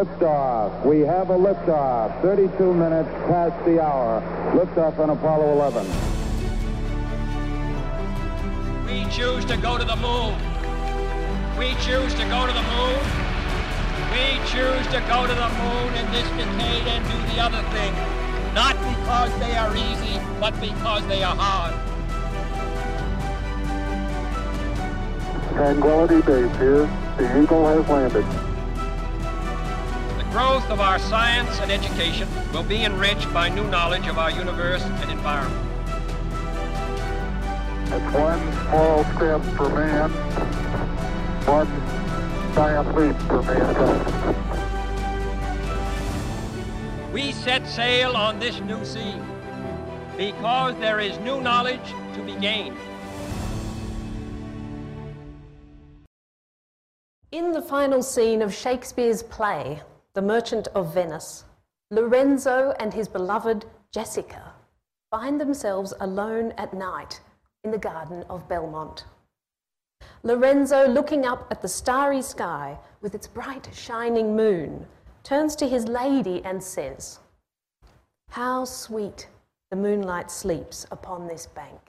Liftoff. We have a liftoff. 32 minutes past the hour. Liftoff on Apollo 11. We choose to go to the moon. We choose to go to the moon. We choose to go to the moon in this decade and do the other thing. Not because they are easy, but because they are hard. Tranquility Base here. The Eagle has landed. The growth of our science and education will be enriched by new knowledge of our universe and environment. It's one small step for man, one giant leap for mankind. We set sail on this new sea because there is new knowledge to be gained. In the final scene of Shakespeare's play, The Merchant of Venice, Lorenzo and his beloved Jessica find themselves alone at night in the garden of Belmont. Lorenzo, looking up at the starry sky with its bright shining moon, turns to his lady and says, How sweet the moonlight sleeps upon this bank.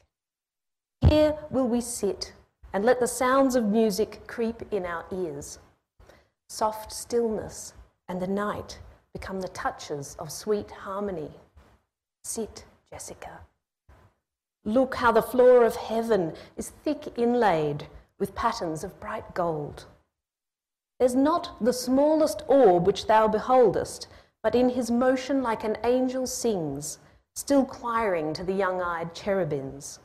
Here will we sit and let the sounds of music creep in our ears. Soft stillness and the night become the touches of sweet harmony. Sit, Jessica. Look how the floor of heaven is thick inlaid with patterns of bright gold. There's not the smallest orb which thou beholdest, but in his motion like an angel sings, still choiring to the young eyed cherubims.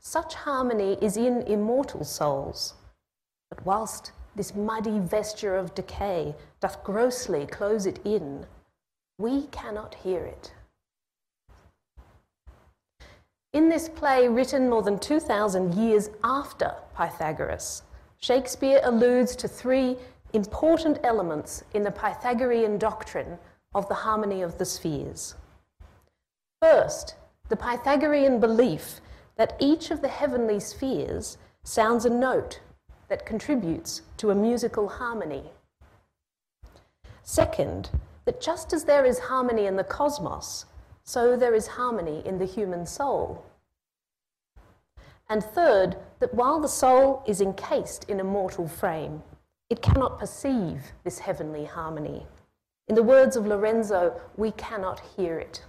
Such harmony is in immortal souls, but whilst this muddy vesture of decay doth grossly close it in, we cannot hear it. In this play, written more than 2,000 years after Pythagoras, Shakespeare alludes to three important elements in the Pythagorean doctrine of the harmony of the spheres. First, the Pythagorean belief that each of the heavenly spheres sounds a note that contributes to a musical harmony. Second, that just as there is harmony in the cosmos, so there is harmony in the human soul. And third, that while the soul is encased in a mortal frame, it cannot perceive this heavenly harmony. In the words of Lorenzo, we cannot hear it.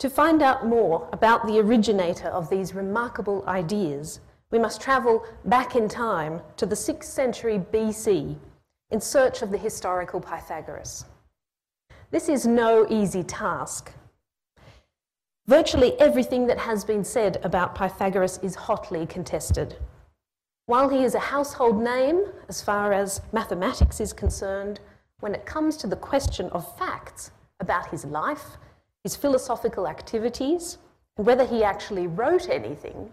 To find out more about the originator of these remarkable ideas, we must travel back in time to the 6th century BC in search of the historical Pythagoras. This is no easy task. Virtually everything that has been said about Pythagoras is hotly contested. While he is a household name as far as mathematics is concerned, when it comes to the question of facts about his life, his philosophical activities, and whether he actually wrote anything,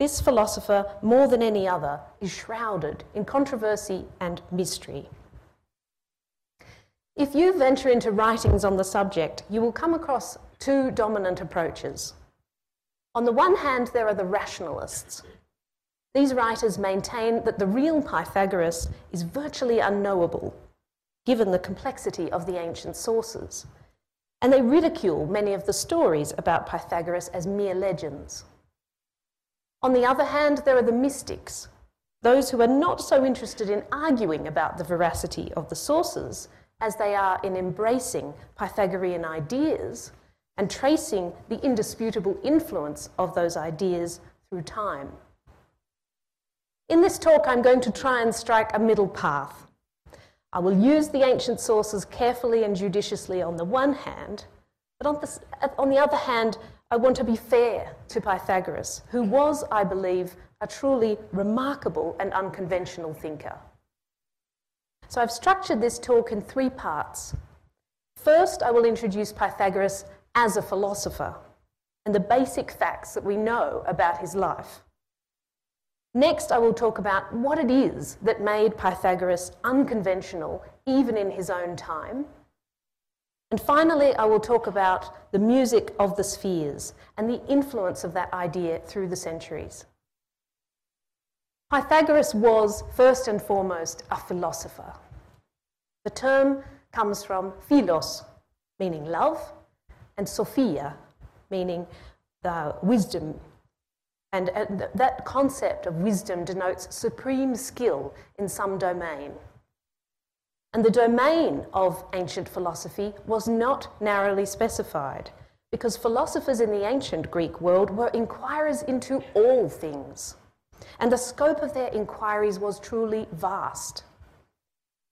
this philosopher, more than any other, is shrouded in controversy and mystery. If you venture into writings on the subject, you will come across two dominant approaches. On the one hand, there are the rationalists. These writers maintain that the real Pythagoras is virtually unknowable, given the complexity of the ancient sources, and they ridicule many of the stories about Pythagoras as mere legends. On the other hand, there are the mystics, those who are not so interested in arguing about the veracity of the sources as they are in embracing Pythagorean ideas and tracing the indisputable influence of those ideas through time. In this talk, I'm going to try and strike a middle path I will use the ancient sources carefully and judiciously on the one hand, but on the, on the other hand, I want to be fair to Pythagoras, who was, I believe, a truly remarkable and unconventional thinker. So I've structured this talk in three parts. First, I will introduce Pythagoras as a philosopher and the basic facts that we know about his life. Next, I will talk about what it is that made Pythagoras unconventional, even in his own time. And finally, I will talk about the music of the spheres and the influence of that idea through the centuries. Pythagoras was, first and foremost, a philosopher. The term comes from philos, meaning love, and sophia, meaning the wisdom. And uh, th- that concept of wisdom denotes supreme skill in some domain. And the domain of ancient philosophy was not narrowly specified, because philosophers in the ancient Greek world were inquirers into all things, and the scope of their inquiries was truly vast.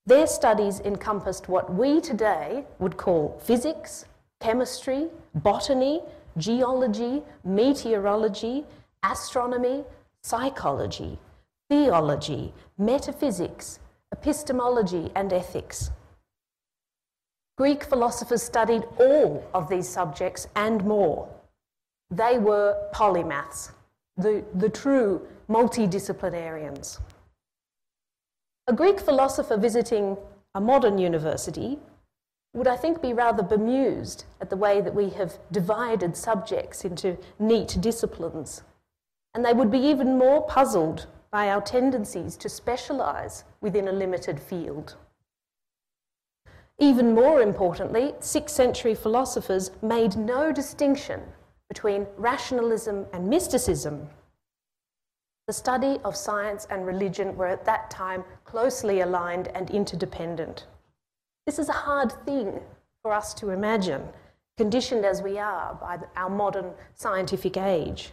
Their studies encompassed what we today would call physics, chemistry, botany, geology, meteorology, astronomy, psychology, theology, metaphysics, epistemology, and ethics. Greek philosophers studied all of these subjects and more. They were polymaths, the, the true multidisciplinarians. A Greek philosopher visiting a modern university would, I think, be rather bemused at the way that we have divided subjects into neat disciplines. And they would be even more puzzled by our tendencies to specialise within a limited field. Even more importantly, sixth century philosophers made no distinction between rationalism and mysticism. The study of science and religion were at that time closely aligned and interdependent. This is a hard thing for us to imagine, conditioned as we are by our modern scientific age.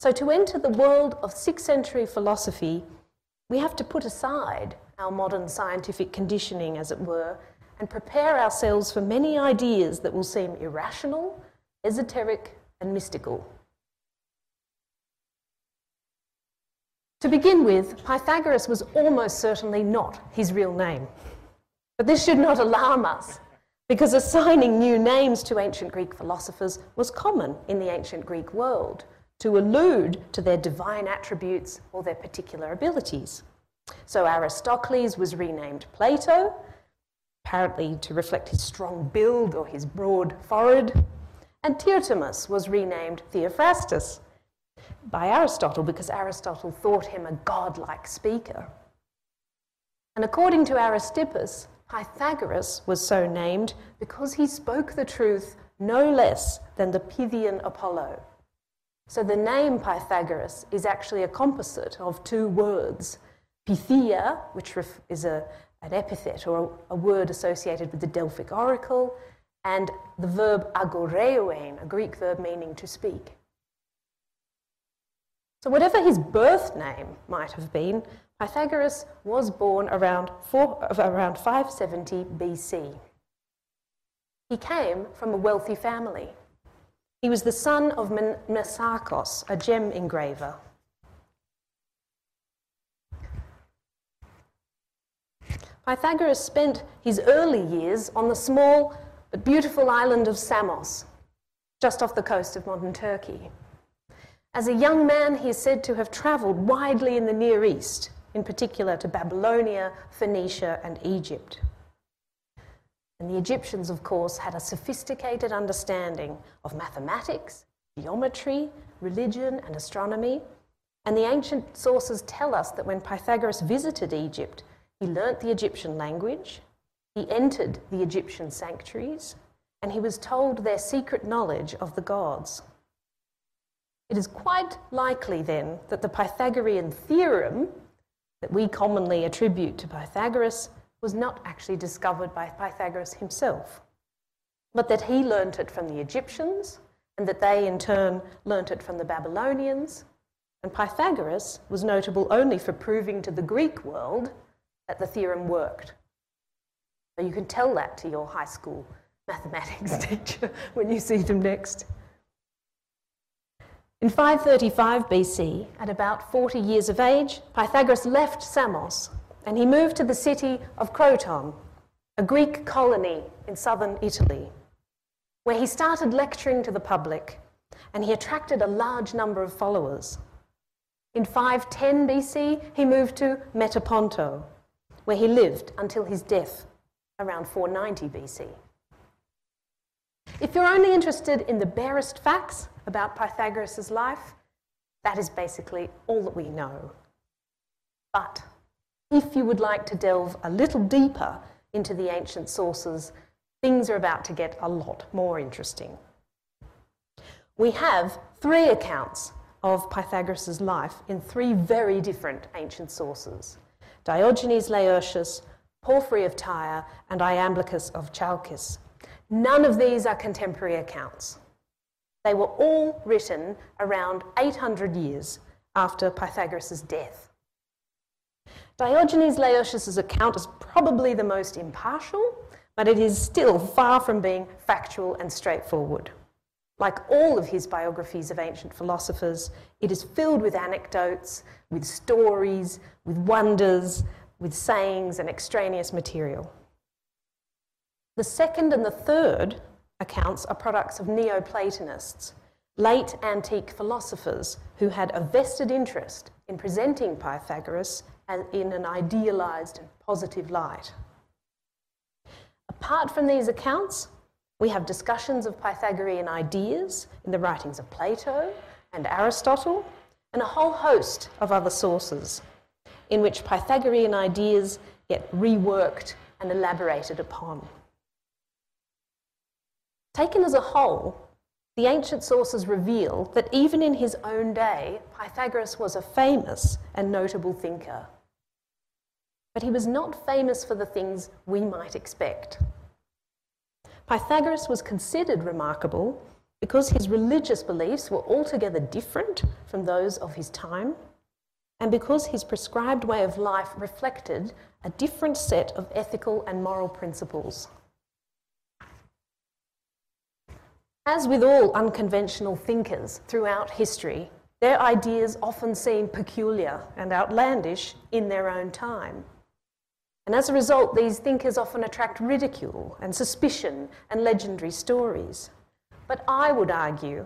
So, to enter the world of sixth century philosophy, we have to put aside our modern scientific conditioning, as it were, and prepare ourselves for many ideas that will seem irrational, esoteric, and mystical. To begin with, Pythagoras was almost certainly not his real name. But this should not alarm us, because assigning new names to ancient Greek philosophers was common in the ancient Greek world to allude to their divine attributes or their particular abilities. So Aristocles was renamed Plato, apparently to reflect his strong build or his broad forehead, and Tyrtamus was renamed Theophrastus by Aristotle because Aristotle thought him a godlike speaker. And according to Aristippus, Pythagoras was so named because he spoke the truth no less than the Pythian Apollo. So the name Pythagoras is actually a composite of two words Pythia, which is a, an epithet or a, a word associated with the Delphic oracle, and the verb agoreuein, a Greek verb meaning to speak. So, whatever his birth name might have been, Pythagoras was born around, four, around 570 BC. He came from a wealthy family. He was the son of Mnesarchos, a gem engraver. Pythagoras spent his early years on the small but beautiful island of Samos, just off the coast of modern Turkey. As a young man, he is said to have travelled widely in the Near East, in particular to Babylonia, Phoenicia, and Egypt. And the Egyptians, of course, had a sophisticated understanding of mathematics, geometry, religion, and astronomy. And the ancient sources tell us that when Pythagoras visited Egypt, he learnt the Egyptian language, he entered the Egyptian sanctuaries, and he was told their secret knowledge of the gods. It is quite likely then that the Pythagorean theorem that we commonly attribute to Pythagoras was not actually discovered by Pythagoras himself, but that he learnt it from the Egyptians and that they in turn learnt it from the Babylonians. And Pythagoras was notable only for proving to the Greek world that the theorem worked. So you can tell that to your high school mathematics teacher when you see them next. In 535 BC, at about 40 years of age, Pythagoras left Samos and he moved to the city of Croton, a Greek colony in southern Italy, where he started lecturing to the public and he attracted a large number of followers. In 510 BC, he moved to Metaponto, where he lived until his death around 490 BC. If you're only interested in the barest facts about Pythagoras' life, that is basically all that we know. But if you would like to delve a little deeper into the ancient sources, things are about to get a lot more interesting. We have three accounts of Pythagoras' life in three very different ancient sources Diogenes Laertius, Porphyry of Tyre, and Iamblichus of Chalcis. None of these are contemporary accounts. They were all written around 800 years after Pythagoras' death. Diogenes Laertius' account is probably the most impartial, but it is still far from being factual and straightforward. Like all of his biographies of ancient philosophers, it is filled with anecdotes, with stories, with wonders, with sayings and extraneous material. The second and the third accounts are products of Neoplatonists, late antique philosophers who had a vested interest in presenting Pythagoras in an idealized and positive light. Apart from these accounts, we have discussions of Pythagorean ideas in the writings of Plato and Aristotle, and a whole host of other sources in which Pythagorean ideas get reworked and elaborated upon. Taken as a whole, the ancient sources reveal that even in his own day, Pythagoras was a famous and notable thinker. But he was not famous for the things we might expect. Pythagoras was considered remarkable because his religious beliefs were altogether different from those of his time, and because his prescribed way of life reflected a different set of ethical and moral principles. As with all unconventional thinkers throughout history, their ideas often seem peculiar and outlandish in their own time. And as a result, these thinkers often attract ridicule and suspicion and legendary stories. But I would argue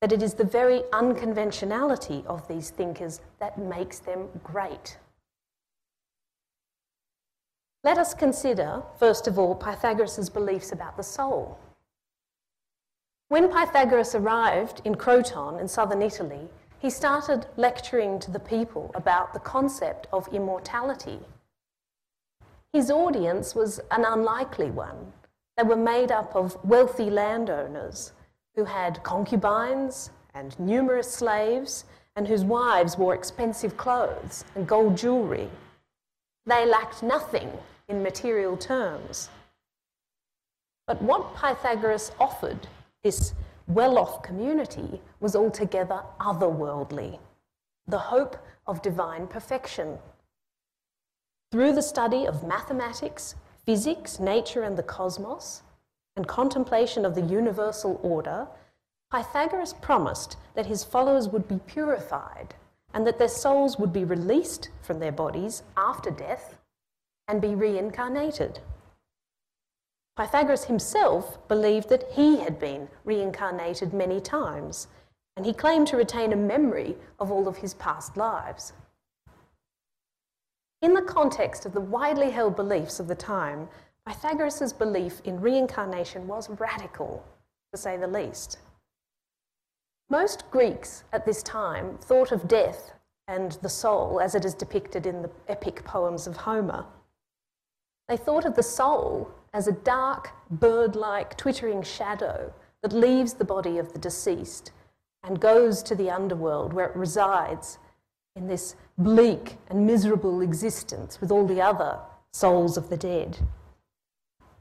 that it is the very unconventionality of these thinkers that makes them great. Let us consider, first of all, Pythagoras' beliefs about the soul. When Pythagoras arrived in Croton in southern Italy, he started lecturing to the people about the concept of immortality his audience was an unlikely one. They were made up of wealthy landowners who had concubines and numerous slaves and whose wives wore expensive clothes and gold jewellery. They lacked nothing in material terms. But what Pythagoras offered this well off community was altogether otherworldly the hope of divine perfection. Through the study of mathematics, physics, nature, and the cosmos, and contemplation of the universal order, Pythagoras promised that his followers would be purified and that their souls would be released from their bodies after death and be reincarnated. Pythagoras himself believed that he had been reincarnated many times, and he claimed to retain a memory of all of his past lives. In the context of the widely held beliefs of the time, Pythagoras' belief in reincarnation was radical, to say the least. Most Greeks at this time thought of death and the soul as it is depicted in the epic poems of Homer. They thought of the soul as a dark, bird like, twittering shadow that leaves the body of the deceased and goes to the underworld where it resides in this bleak and miserable existence with all the other souls of the dead.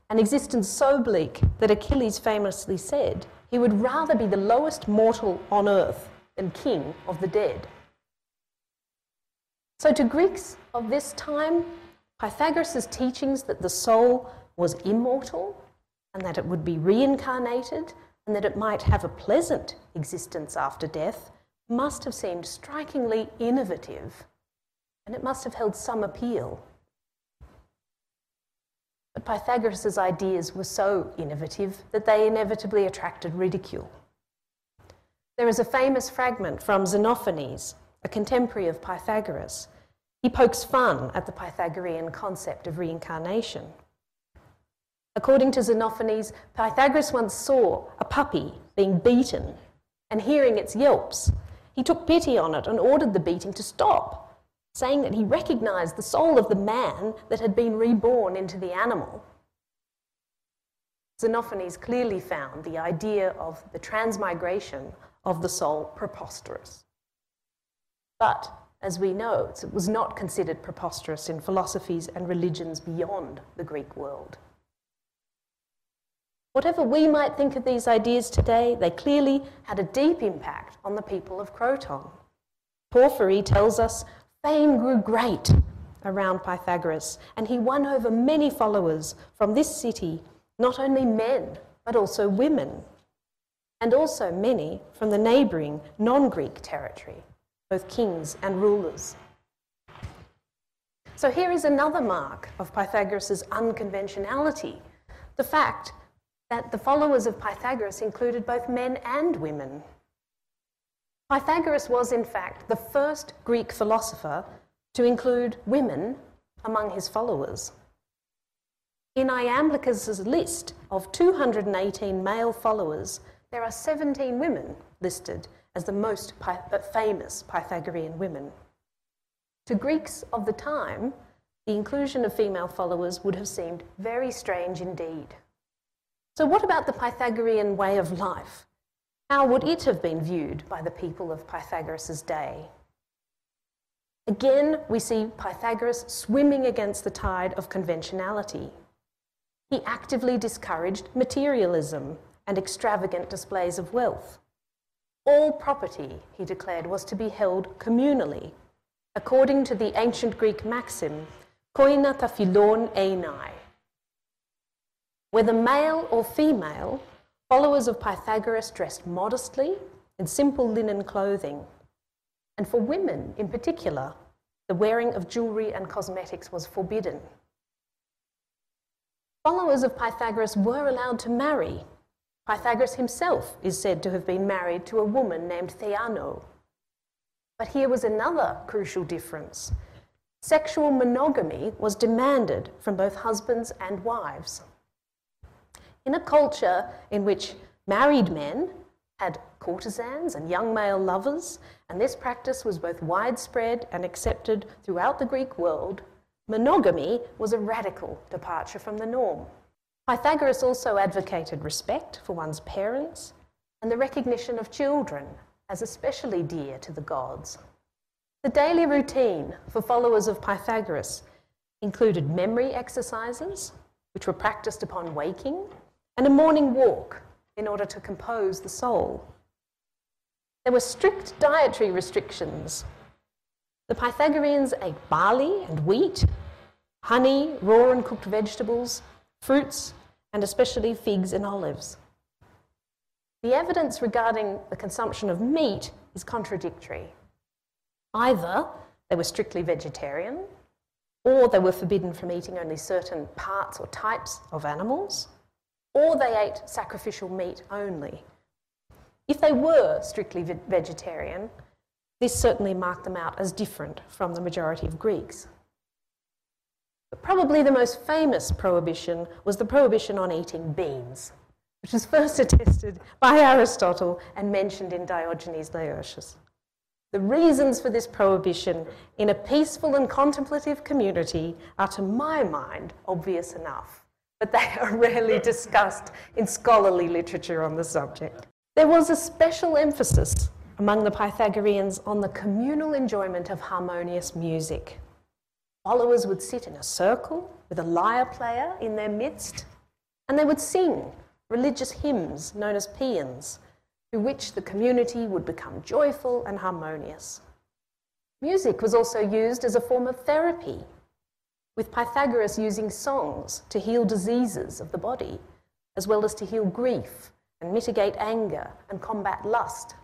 An existence so bleak that Achilles famously said he would rather be the lowest mortal on earth than king of the dead. So, to Greeks of this time, Pythagoras' teachings that the soul was immortal and that it would be reincarnated and that it might have a pleasant existence after death must have seemed strikingly innovative and it must have held some appeal. But Pythagoras' ideas were so innovative that they inevitably attracted ridicule. There is a famous fragment from Xenophanes, a contemporary of Pythagoras. He pokes fun at the Pythagorean concept of reincarnation. According to Xenophanes, Pythagoras once saw a puppy being beaten, and hearing its yelps, he took pity on it and ordered the beating to stop, saying that he recognized the soul of the man that had been reborn into the animal. Xenophanes clearly found the idea of the transmigration of the soul preposterous. But, as we know, it was not considered preposterous in philosophies and religions beyond the Greek world. Whatever we might think of these ideas today, they clearly had a deep impact on the people of Croton. Porphyry tells us fame grew great around Pythagoras, and he won over many followers from this city, not only men, but also women, and also many from the neighbouring non Greek territory, both kings and rulers. So here is another mark of Pythagoras' unconventionality the fact that the followers of Pythagoras included both men and women. Pythagoras was, in fact, the first Greek philosopher to include women among his followers. In Iamblichus's list of 218 male followers, there are 17 women listed as the most famous Pythagorean women. To Greeks of the time, the inclusion of female followers would have seemed very strange indeed. So, what about the Pythagorean way of life? How would it have been viewed by the people of Pythagoras' day? Again, we see Pythagoras swimming against the tide of conventionality. He actively discouraged materialism and extravagant displays of wealth. All property, he declared, was to be held communally, according to the ancient Greek maxim, koina ta philon einai. Whether male or female, Followers of Pythagoras dressed modestly in simple linen clothing. And for women in particular, the wearing of jewellery and cosmetics was forbidden. Followers of Pythagoras were allowed to marry. Pythagoras himself is said to have been married to a woman named Theano. But here was another crucial difference. Sexual monogamy was demanded from both husbands and wives. In a culture in which married men had courtesans and young male lovers, and this practice was both widespread and accepted throughout the Greek world, monogamy was a radical departure from the norm. Pythagoras also advocated respect for one's parents and the recognition of children as especially dear to the gods. The daily routine for followers of Pythagoras included memory exercises, which were practiced upon waking and a morning walk in order to compose the soul. There were strict dietary restrictions. The Pythagoreans ate barley and wheat, honey, raw and cooked vegetables, fruits, and especially figs and olives. The evidence regarding the consumption of meat is contradictory. Either they were strictly vegetarian, or they were forbidden from eating only certain parts or types of animals, or they ate sacrificial meat only. If they were strictly vegetarian, this certainly marked them out as different from the majority of Greeks. But probably the most famous prohibition was the prohibition on eating beans, which was first attested by Aristotle and mentioned in Diogenes Laertius. The reasons for this prohibition in a peaceful and contemplative community are, to my mind, obvious enough but they are rarely discussed in scholarly literature on the subject. There was a special emphasis among the Pythagoreans on the communal enjoyment of harmonious music. Followers would sit in a circle with a lyre player in their midst, and they would sing religious hymns known as paeans, through which the community would become joyful and harmonious. Music was also used as a form of therapy with Pythagoras using songs to heal diseases of the body, as well as to heal grief and mitigate anger and combat lust.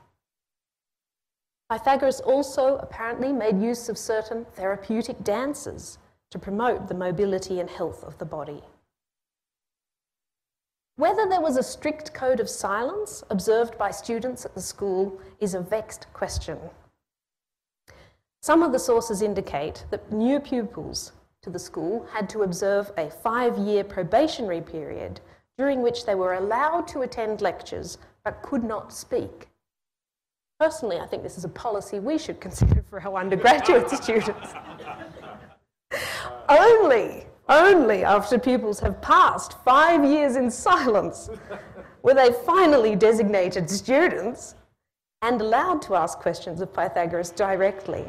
Pythagoras also apparently made use of certain therapeutic dances to promote the mobility and health of the body. Whether there was a strict code of silence observed by students at the school is a vexed question. Some of the sources indicate that new pupils to the school had to observe a five year probationary period during which they were allowed to attend lectures but could not speak. Personally, I think this is a policy we should consider for our undergraduate students. only, only after pupils have passed five years in silence were they finally designated students and allowed to ask questions of Pythagoras directly.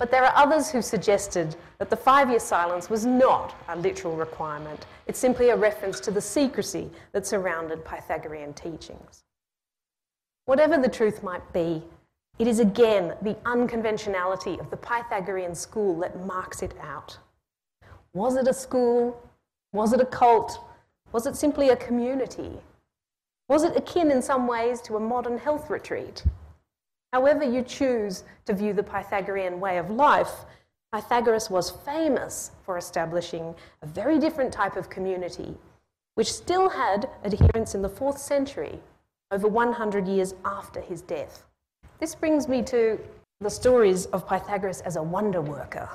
But there are others who suggested that the five year silence was not a literal requirement. It's simply a reference to the secrecy that surrounded Pythagorean teachings. Whatever the truth might be, it is again the unconventionality of the Pythagorean school that marks it out. Was it a school? Was it a cult? Was it simply a community? Was it akin in some ways to a modern health retreat? However, you choose to view the Pythagorean way of life, Pythagoras was famous for establishing a very different type of community, which still had adherents in the fourth century, over 100 years after his death. This brings me to the stories of Pythagoras as a wonder worker.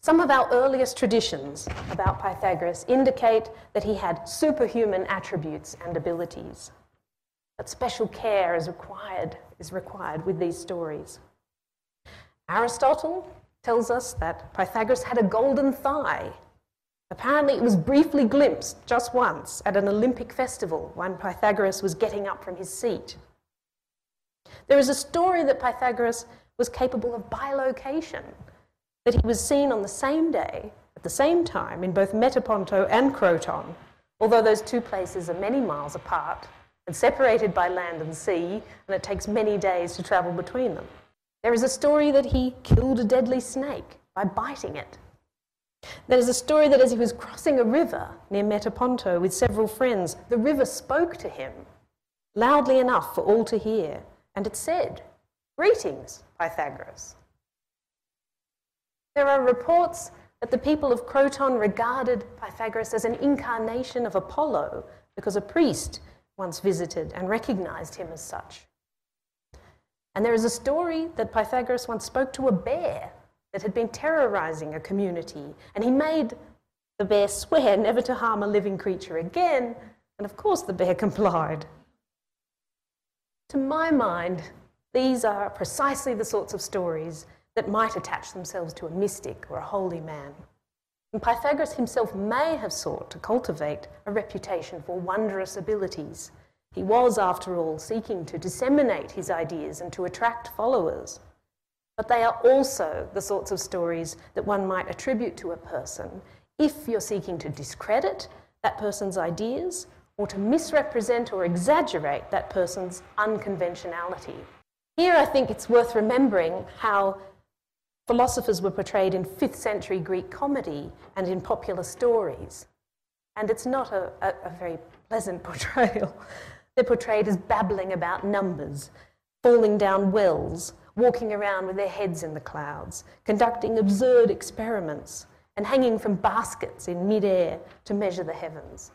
Some of our earliest traditions about Pythagoras indicate that he had superhuman attributes and abilities. But special care is required, is required with these stories. Aristotle tells us that Pythagoras had a golden thigh. Apparently, it was briefly glimpsed just once at an Olympic festival when Pythagoras was getting up from his seat. There is a story that Pythagoras was capable of bilocation, that he was seen on the same day, at the same time, in both Metaponto and Croton, although those two places are many miles apart and separated by land and sea, and it takes many days to travel between them. There is a story that he killed a deadly snake by biting it. There is a story that as he was crossing a river near Metaponto with several friends, the river spoke to him loudly enough for all to hear, and it said, Greetings, Pythagoras. There are reports that the people of Croton regarded Pythagoras as an incarnation of Apollo because a priest once visited and recognized him as such. And there is a story that Pythagoras once spoke to a bear that had been terrorizing a community, and he made the bear swear never to harm a living creature again, and of course the bear complied. To my mind, these are precisely the sorts of stories that might attach themselves to a mystic or a holy man. Pythagoras himself may have sought to cultivate a reputation for wondrous abilities. He was, after all, seeking to disseminate his ideas and to attract followers. But they are also the sorts of stories that one might attribute to a person if you're seeking to discredit that person's ideas or to misrepresent or exaggerate that person's unconventionality. Here, I think it's worth remembering how Philosophers were portrayed in 5th century Greek comedy and in popular stories. And it's not a, a, a very pleasant portrayal. They're portrayed as babbling about numbers, falling down wells, walking around with their heads in the clouds, conducting absurd experiments, and hanging from baskets in midair to measure the heavens.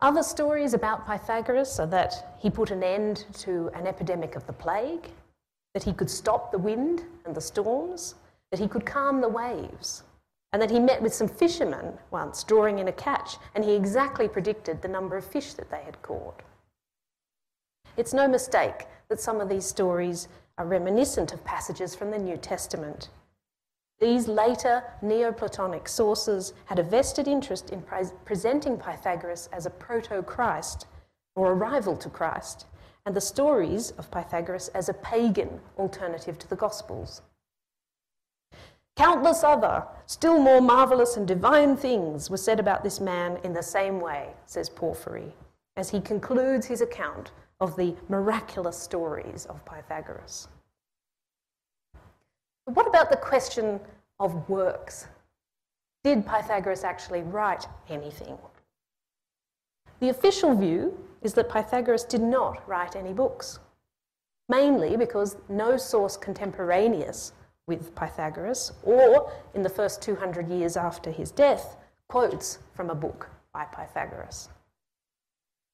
Other stories about Pythagoras are that he put an end to an epidemic of the plague, that he could stop the wind and the storms, that he could calm the waves, and that he met with some fishermen once drawing in a catch, and he exactly predicted the number of fish that they had caught. It's no mistake that some of these stories are reminiscent of passages from the New Testament. These later Neoplatonic sources had a vested interest in pre- presenting Pythagoras as a proto Christ or a rival to Christ, and the stories of Pythagoras as a pagan alternative to the Gospels. Countless other, still more marvellous and divine things were said about this man in the same way, says Porphyry, as he concludes his account of the miraculous stories of Pythagoras. But what about the question of works? Did Pythagoras actually write anything? The official view is that Pythagoras did not write any books, mainly because no source contemporaneous with Pythagoras, or in the first 200 years after his death, quotes from a book by Pythagoras.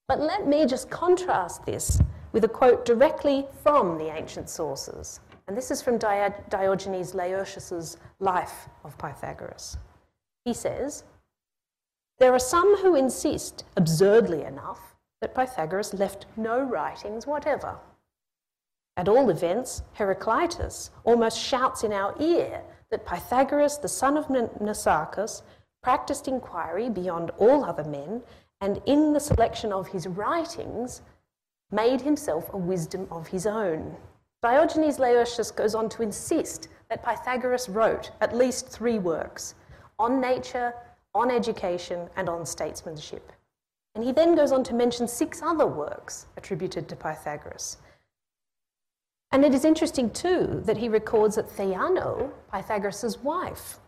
But let me just contrast this with a quote directly from the ancient sources. And this is from Diogenes Laertius's Life of Pythagoras. He says, There are some who insist, absurdly enough, that Pythagoras left no writings whatever. At all events, Heraclitus almost shouts in our ear that Pythagoras, the son of Mnesarchus, practiced inquiry beyond all other men, and in the selection of his writings, made himself a wisdom of his own. Diogenes Laertius goes on to insist that Pythagoras wrote at least three works on nature, on education, and on statesmanship. And he then goes on to mention six other works attributed to Pythagoras. And it is interesting too that he records that Theano, Pythagoras' wife,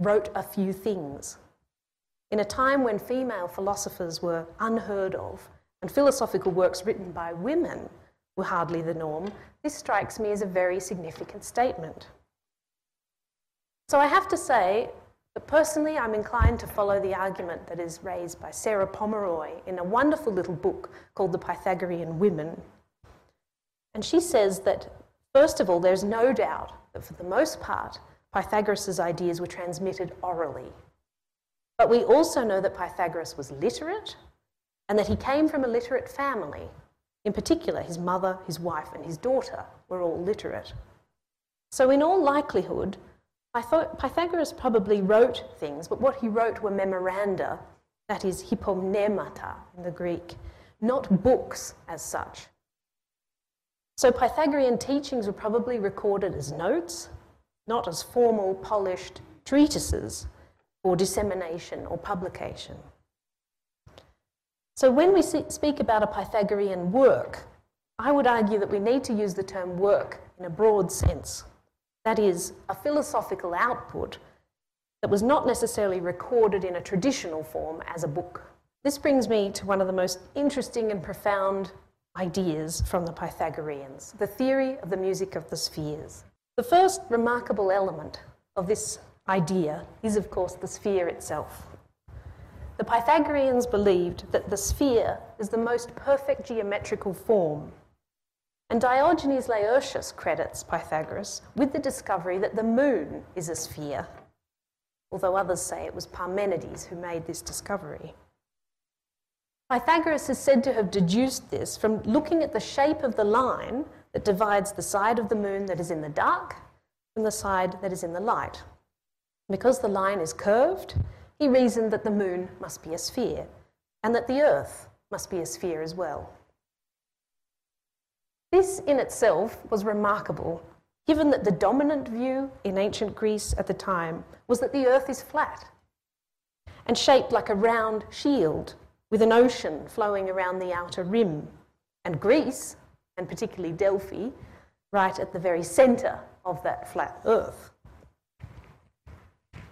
wrote a few things. In a time when female philosophers were unheard of and philosophical works written by women were hardly the norm, this strikes me as a very significant statement. So I have to say that personally I'm inclined to follow the argument that is raised by Sarah Pomeroy in a wonderful little book called The Pythagorean Women. And she says that, first of all, there's no doubt that for the most part, Pythagoras' ideas were transmitted orally. But we also know that Pythagoras was literate and that he came from a literate family. In particular, his mother, his wife, and his daughter were all literate. So, in all likelihood, Pythagoras probably wrote things, but what he wrote were memoranda, that is, hypomnemata in the Greek, not books as such. So Pythagorean teachings were probably recorded as notes, not as formal, polished treatises for dissemination or publication. So when we speak about a Pythagorean work, I would argue that we need to use the term work in a broad sense. That is, a philosophical output that was not necessarily recorded in a traditional form as a book. This brings me to one of the most interesting and profound ideas from the Pythagoreans the theory of the music of the spheres. The first remarkable element of this idea is, of course, the sphere itself. The Pythagoreans believed that the sphere is the most perfect geometrical form. And Diogenes Laertius credits Pythagoras with the discovery that the moon is a sphere, although others say it was Parmenides who made this discovery. Pythagoras is said to have deduced this from looking at the shape of the line that divides the side of the moon that is in the dark from the side that is in the light. Because the line is curved, he reasoned that the moon must be a sphere and that the earth must be a sphere as well. This in itself was remarkable, given that the dominant view in ancient Greece at the time was that the earth is flat and shaped like a round shield with an ocean flowing around the outer rim, and Greece, and particularly Delphi, right at the very centre of that flat earth.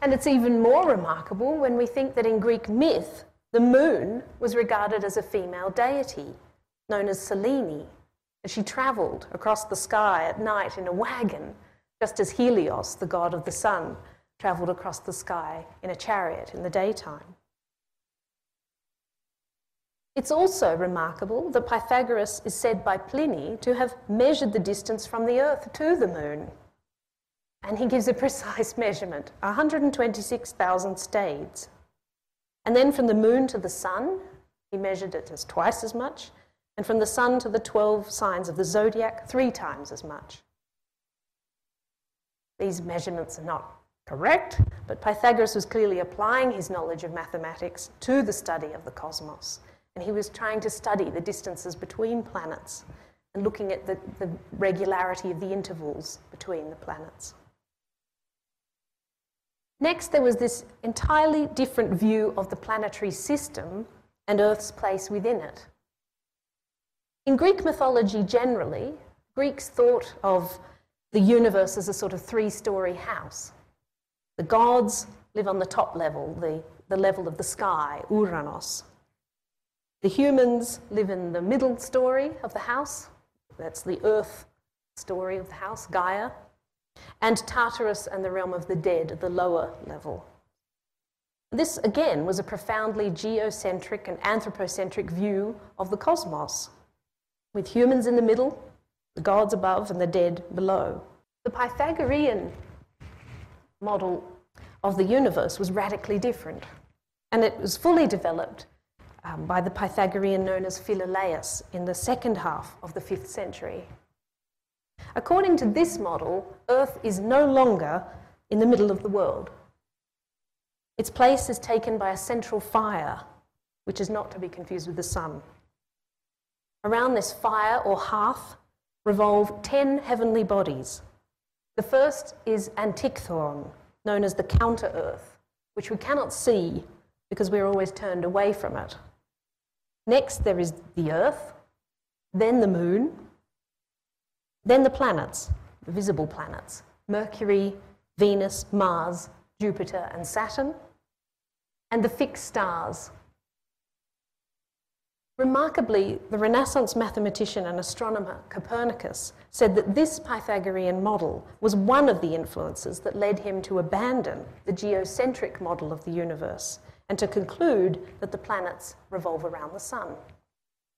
And it's even more remarkable when we think that in Greek myth, the moon was regarded as a female deity, known as Selene, and she travelled across the sky at night in a wagon, just as Helios, the god of the sun, travelled across the sky in a chariot in the daytime. It's also remarkable that Pythagoras is said by Pliny to have measured the distance from the Earth to the moon. And he gives a precise measurement 126,000 stades. And then from the moon to the sun, he measured it as twice as much. And from the sun to the 12 signs of the zodiac, three times as much. These measurements are not correct, but Pythagoras was clearly applying his knowledge of mathematics to the study of the cosmos and he was trying to study the distances between planets and looking at the, the regularity of the intervals between the planets. Next, there was this entirely different view of the planetary system and Earth's place within it. In Greek mythology generally, Greeks thought of the universe as a sort of three story house. The gods live on the top level, the, the level of the sky, Uranos. The humans live in the middle story of the house. That's the earth story of the house, Gaia. And Tartarus and the realm of the dead the lower level. This, again, was a profoundly geocentric and anthropocentric view of the cosmos, with humans in the middle, the gods above, and the dead below. The Pythagorean model of the universe was radically different, and it was fully developed um, by the Pythagorean known as Philolaus in the second half of the 5th century. According to this model, Earth is no longer in the middle of the world. Its place is taken by a central fire, which is not to be confused with the sun. Around this fire or hearth revolve ten heavenly bodies. The first is Antichthon, known as the counter Earth, which we cannot see because we're always turned away from it. Next, there is the Earth, then the Moon, then the planets, the visible planets Mercury, Venus, Mars, Jupiter, and Saturn, and the fixed stars. Remarkably, the Renaissance mathematician and astronomer Copernicus said that this Pythagorean model was one of the influences that led him to abandon the geocentric model of the universe and to conclude that the planets revolve around the sun.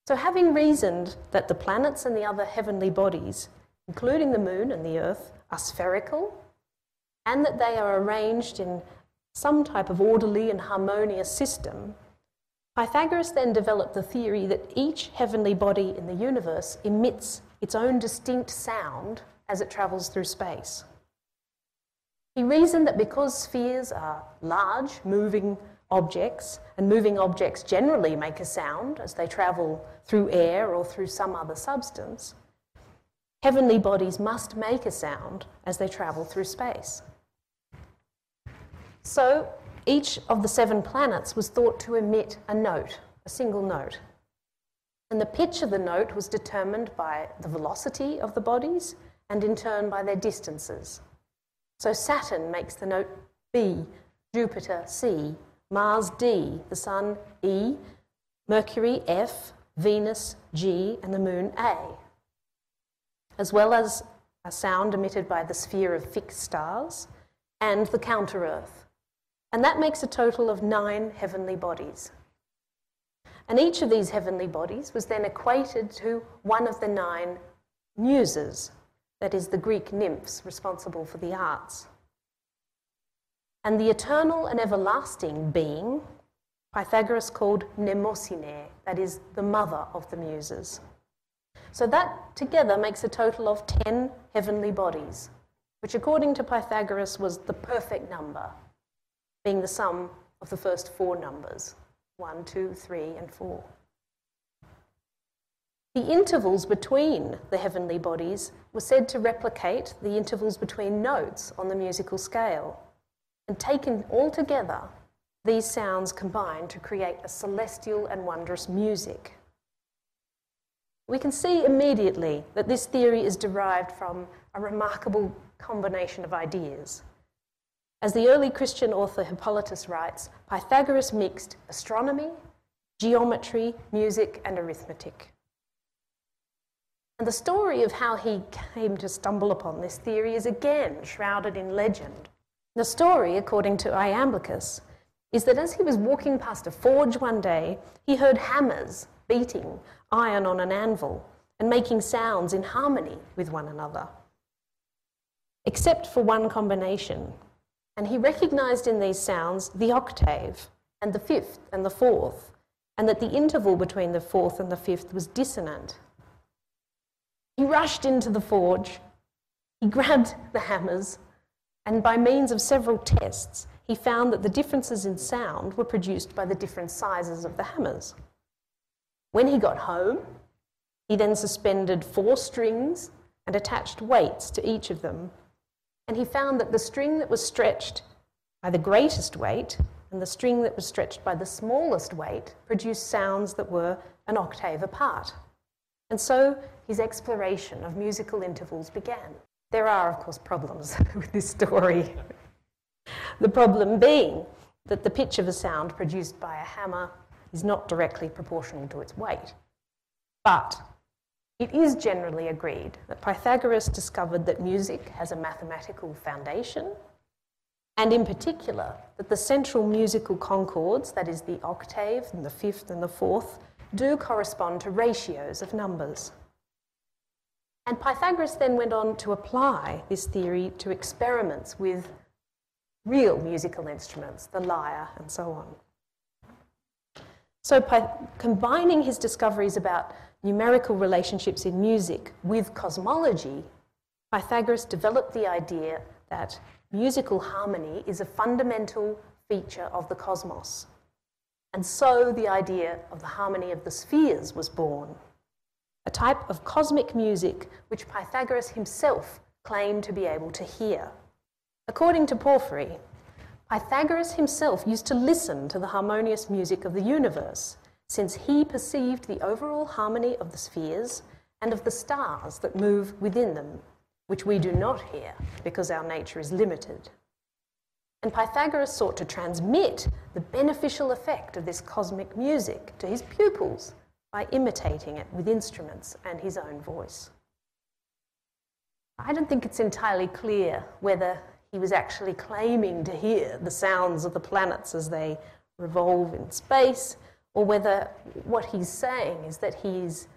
So, having reasoned that the planets and the other heavenly bodies, including the moon and the earth, are spherical and that they are arranged in some type of orderly and harmonious system, Pythagoras then developed the theory that each heavenly body in the universe emits its own distinct sound as it travels through space. He reasoned that because spheres are large, moving objects, and moving objects generally make a sound as they travel through air or through some other substance, heavenly bodies must make a sound as they travel through space. So each of the seven planets was thought to emit a note, a single note. And the pitch of the note was determined by the velocity of the bodies and in turn by their distances. So Saturn makes the note B, Jupiter C, Mars D, the Sun E, Mercury F, Venus G, and the Moon A, as well as a sound emitted by the sphere of fixed stars and the counter Earth. And that makes a total of nine heavenly bodies. And each of these heavenly bodies was then equated to one of the nine muses, that is, the Greek nymphs responsible for the arts. And the eternal and everlasting being, Pythagoras called Mnemosyne, that is, the mother of the Muses. So that together makes a total of 10 heavenly bodies, which according to Pythagoras was the perfect number, being the sum of the first four numbers 1, 2, 3, and 4. The intervals between the heavenly bodies were said to replicate the intervals between notes on the musical scale. And taken all together, these sounds combine to create a celestial and wondrous music. We can see immediately that this theory is derived from a remarkable combination of ideas. As the early Christian author Hippolytus writes, Pythagoras mixed astronomy, geometry, music, and arithmetic. And the story of how he came to stumble upon this theory is again shrouded in legend. The story, according to Iamblichus, is that as he was walking past a forge one day, he heard hammers beating iron on an anvil and making sounds in harmony with one another, except for one combination. And he recognized in these sounds the octave and the fifth and the fourth, and that the interval between the fourth and the fifth was dissonant. He rushed into the forge, he grabbed the hammers and by means of several tests, he found that the differences in sound were produced by the different sizes of the hammers. When he got home, he then suspended four strings and attached weights to each of them, and he found that the string that was stretched by the greatest weight and the string that was stretched by the smallest weight produced sounds that were an octave apart. And so his exploration of musical intervals began. There are, of course, problems with this story. the problem being that the pitch of a sound produced by a hammer is not directly proportional to its weight. But it is generally agreed that Pythagoras discovered that music has a mathematical foundation, and in particular, that the central musical concords, that is, the octave and the fifth and the fourth, do correspond to ratios of numbers. And Pythagoras then went on to apply this theory to experiments with real musical instruments, the lyre, and so on. So, by combining his discoveries about numerical relationships in music with cosmology, Pythagoras developed the idea that musical harmony is a fundamental feature of the cosmos. And so the idea of the harmony of the spheres was born, a type of cosmic music which Pythagoras himself claimed to be able to hear. According to Porphyry, Pythagoras himself used to listen to the harmonious music of the universe, since he perceived the overall harmony of the spheres and of the stars that move within them, which we do not hear because our nature is limited. And Pythagoras sought to transmit the beneficial effect of this cosmic music to his pupils by imitating it with instruments and his own voice. I don't think it's entirely clear whether he was actually claiming to hear the sounds of the planets as they revolve in space, or whether what he's saying is that he's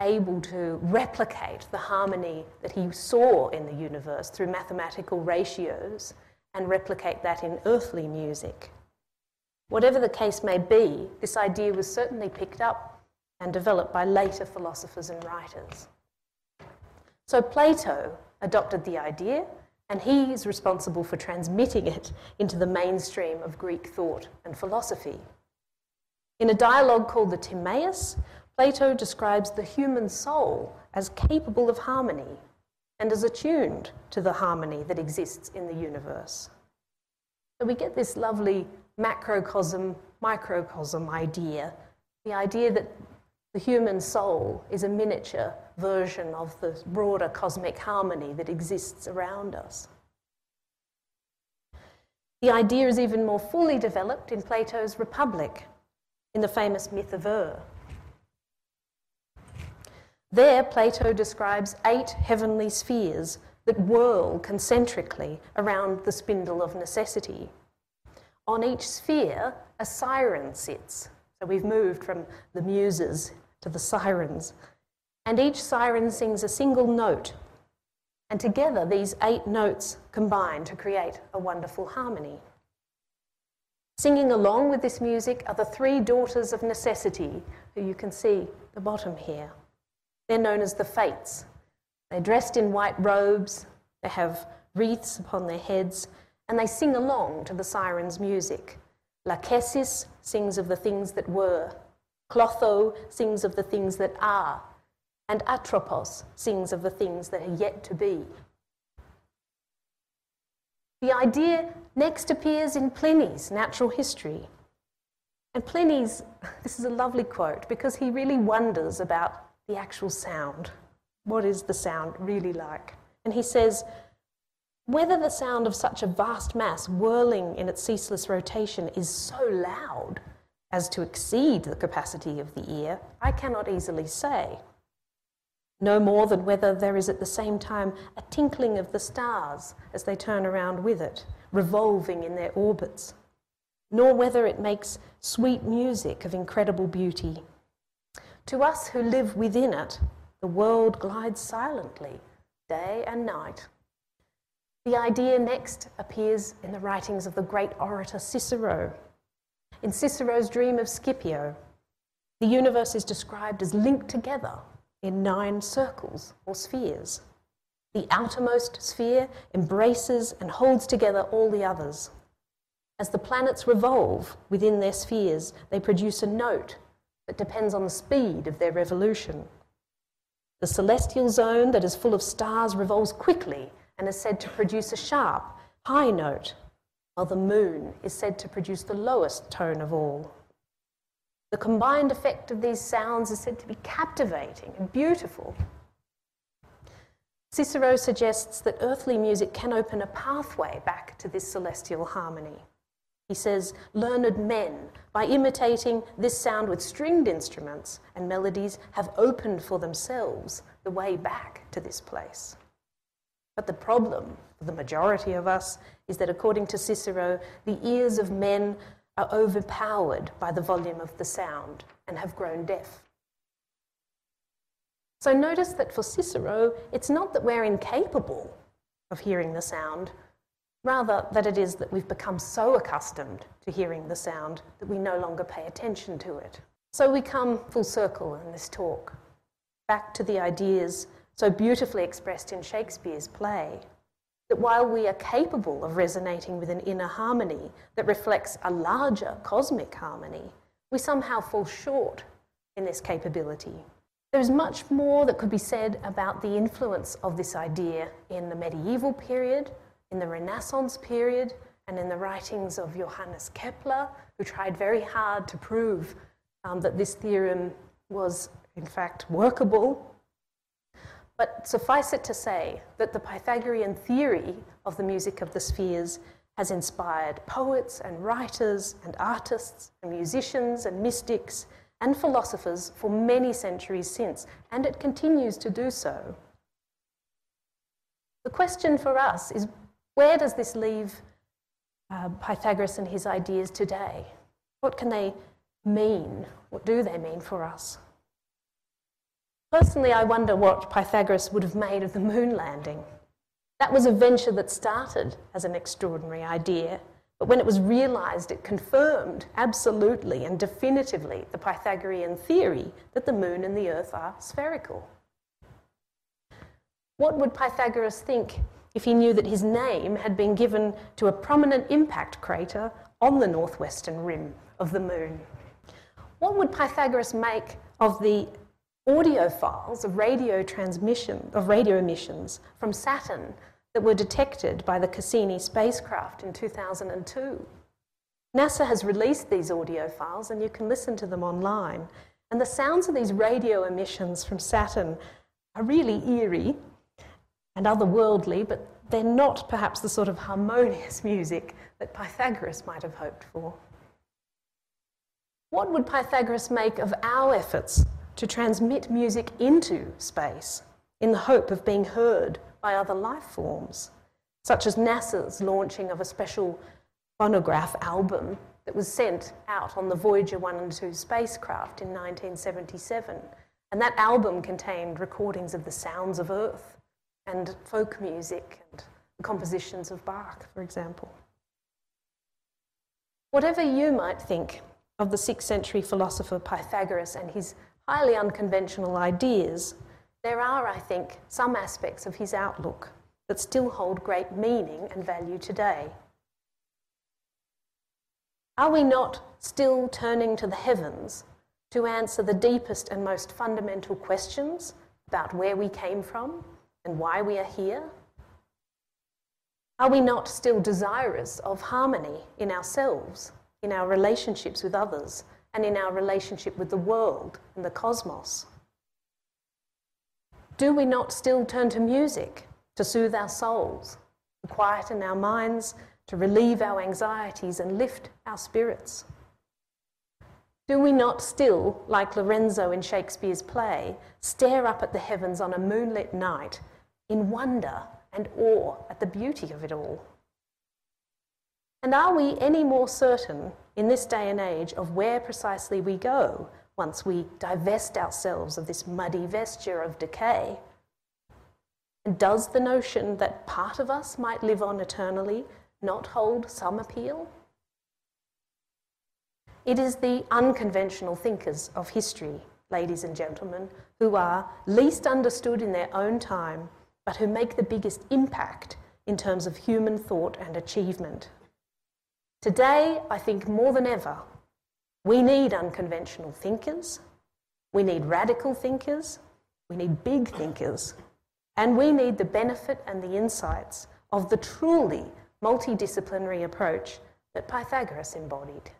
able to replicate the harmony that he saw in the universe through mathematical ratios and replicate that in earthly music. Whatever the case may be, this idea was certainly picked up and developed by later philosophers and writers. So Plato adopted the idea, and he is responsible for transmitting it into the mainstream of Greek thought and philosophy. In a dialogue called the Timaeus, Plato describes the human soul as capable of harmony and as attuned to the harmony that exists in the universe. So we get this lovely macrocosm, microcosm idea the idea that the human soul is a miniature version of the broader cosmic harmony that exists around us. The idea is even more fully developed in Plato's Republic, in the famous myth of Ur. There, Plato describes eight heavenly spheres that whirl concentrically around the spindle of necessity. On each sphere, a siren sits. So we've moved from the muses to the sirens. And each siren sings a single note. And together, these eight notes combine to create a wonderful harmony. Singing along with this music are the three daughters of necessity, who you can see at the bottom here. They're known as the Fates. They're dressed in white robes, they have wreaths upon their heads, and they sing along to the siren's music. Lachesis sings of the things that were, Clotho sings of the things that are, and Atropos sings of the things that are yet to be. The idea next appears in Pliny's natural history. And Pliny's, this is a lovely quote because he really wonders about the actual sound. What is the sound really like? And he says, whether the sound of such a vast mass whirling in its ceaseless rotation is so loud as to exceed the capacity of the ear, I cannot easily say. No more than whether there is at the same time a tinkling of the stars as they turn around with it, revolving in their orbits, nor whether it makes sweet music of incredible beauty. To us who live within it, the world glides silently, day and night. The idea next appears in the writings of the great orator Cicero. In Cicero's dream of Scipio, the universe is described as linked together in nine circles or spheres. The outermost sphere embraces and holds together all the others. As the planets revolve within their spheres, they produce a note that depends on the speed of their revolution. The celestial zone that is full of stars revolves quickly and is said to produce a sharp, high note, while the moon is said to produce the lowest tone of all. The combined effect of these sounds is said to be captivating and beautiful. Cicero suggests that earthly music can open a pathway back to this celestial harmony. He says, learned men, by imitating this sound with stringed instruments and melodies, have opened for themselves the way back to this place. But the problem the majority of us is that, according to Cicero, the ears of men are overpowered by the volume of the sound and have grown deaf. So notice that for Cicero, it's not that we're incapable of hearing the sound, Rather, that it is that we've become so accustomed to hearing the sound that we no longer pay attention to it. So we come full circle in this talk, back to the ideas so beautifully expressed in Shakespeare's play. That while we are capable of resonating with an inner harmony that reflects a larger cosmic harmony, we somehow fall short in this capability. There is much more that could be said about the influence of this idea in the medieval period, in the Renaissance period, and in the writings of Johannes Kepler, who tried very hard to prove um, that this theorem was, in fact, workable. But suffice it to say that the Pythagorean theory of the music of the spheres has inspired poets and writers and artists and musicians and mystics and philosophers for many centuries since, and it continues to do so. The question for us is where does this leave uh, Pythagoras and his ideas today? What can they mean? What do they mean for us? Personally, I wonder what Pythagoras would have made of the moon landing. That was a venture that started as an extraordinary idea but when it was realized, it confirmed absolutely and definitively the Pythagorean theory that the moon and the earth are spherical. What would Pythagoras think if he knew that his name had been given to a prominent impact crater on the northwestern rim of the moon? What would Pythagoras make of the audio files of radio transmission of radio emissions from Saturn that were detected by the Cassini spacecraft in 2002. NASA has released these audio files and you can listen to them online. And the sounds of these radio emissions from Saturn are really eerie and otherworldly, but they're not perhaps the sort of harmonious music that Pythagoras might have hoped for. What would Pythagoras make of our efforts to transmit music into space in the hope of being heard by other life forms, such as NASA's launching of a special phonograph album that was sent out on the Voyager 1 and 2 spacecraft in 1977. And that album contained recordings of the sounds of Earth and folk music and compositions of Bach, for example. Whatever you might think of the 6th century philosopher Pythagoras and his highly unconventional ideas, there are, I think, some aspects of his outlook that still hold great meaning and value today. Are we not still turning to the heavens to answer the deepest and most fundamental questions about where we came from and why we are here? Are we not still desirous of harmony in ourselves, in our relationships with others, and in our relationship with the world and the cosmos? Do we not still turn to music to soothe our souls, to quieten our minds, to relieve our anxieties and lift our spirits? Do we not still, like Lorenzo in Shakespeare's play, stare up at the heavens on a moonlit night in wonder and awe at the beauty of it all? And are we any more certain in this day and age of where precisely we go once we divest ourselves of this muddy vesture of decay. And does the notion that part of us might live on eternally not hold some appeal? It is the unconventional thinkers of history, ladies and gentlemen, who are least understood in their own time, but who make the biggest impact in terms of human thought and achievement. Today, I think more than ever, we need unconventional thinkers, we need radical thinkers, we need big thinkers, and we need the benefit and the insights of the truly multidisciplinary approach that Pythagoras embodied.